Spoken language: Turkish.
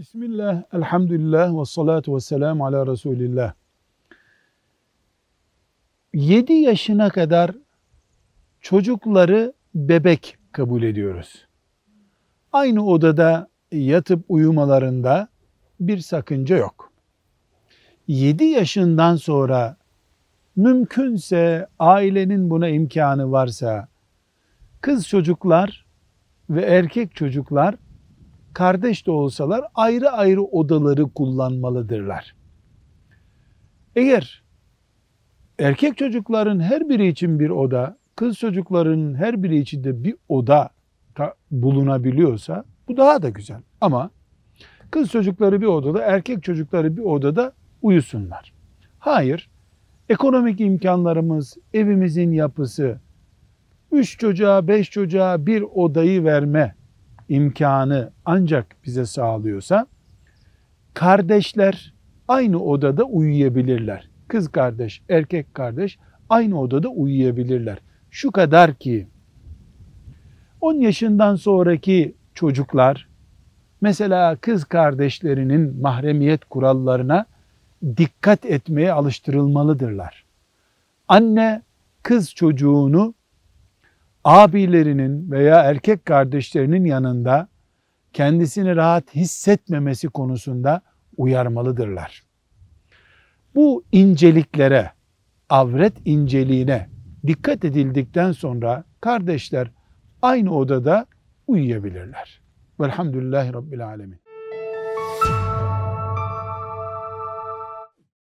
Bismillah, elhamdülillah ve salatu ve selamu ala Resulillah. 7 yaşına kadar çocukları bebek kabul ediyoruz. Aynı odada yatıp uyumalarında bir sakınca yok. 7 yaşından sonra mümkünse ailenin buna imkanı varsa kız çocuklar ve erkek çocuklar kardeş de olsalar ayrı ayrı odaları kullanmalıdırlar. Eğer erkek çocukların her biri için bir oda, kız çocukların her biri için de bir oda bulunabiliyorsa bu daha da güzel. Ama kız çocukları bir odada, erkek çocukları bir odada uyusunlar. Hayır, ekonomik imkanlarımız, evimizin yapısı, üç çocuğa, beş çocuğa bir odayı verme imkanı ancak bize sağlıyorsa kardeşler aynı odada uyuyabilirler. Kız kardeş, erkek kardeş aynı odada uyuyabilirler. Şu kadar ki 10 yaşından sonraki çocuklar mesela kız kardeşlerinin mahremiyet kurallarına dikkat etmeye alıştırılmalıdırlar. Anne kız çocuğunu abilerinin veya erkek kardeşlerinin yanında kendisini rahat hissetmemesi konusunda uyarmalıdırlar. Bu inceliklere, avret inceliğine dikkat edildikten sonra kardeşler aynı odada uyuyabilirler. Velhamdülillahi Rabbil Alemin.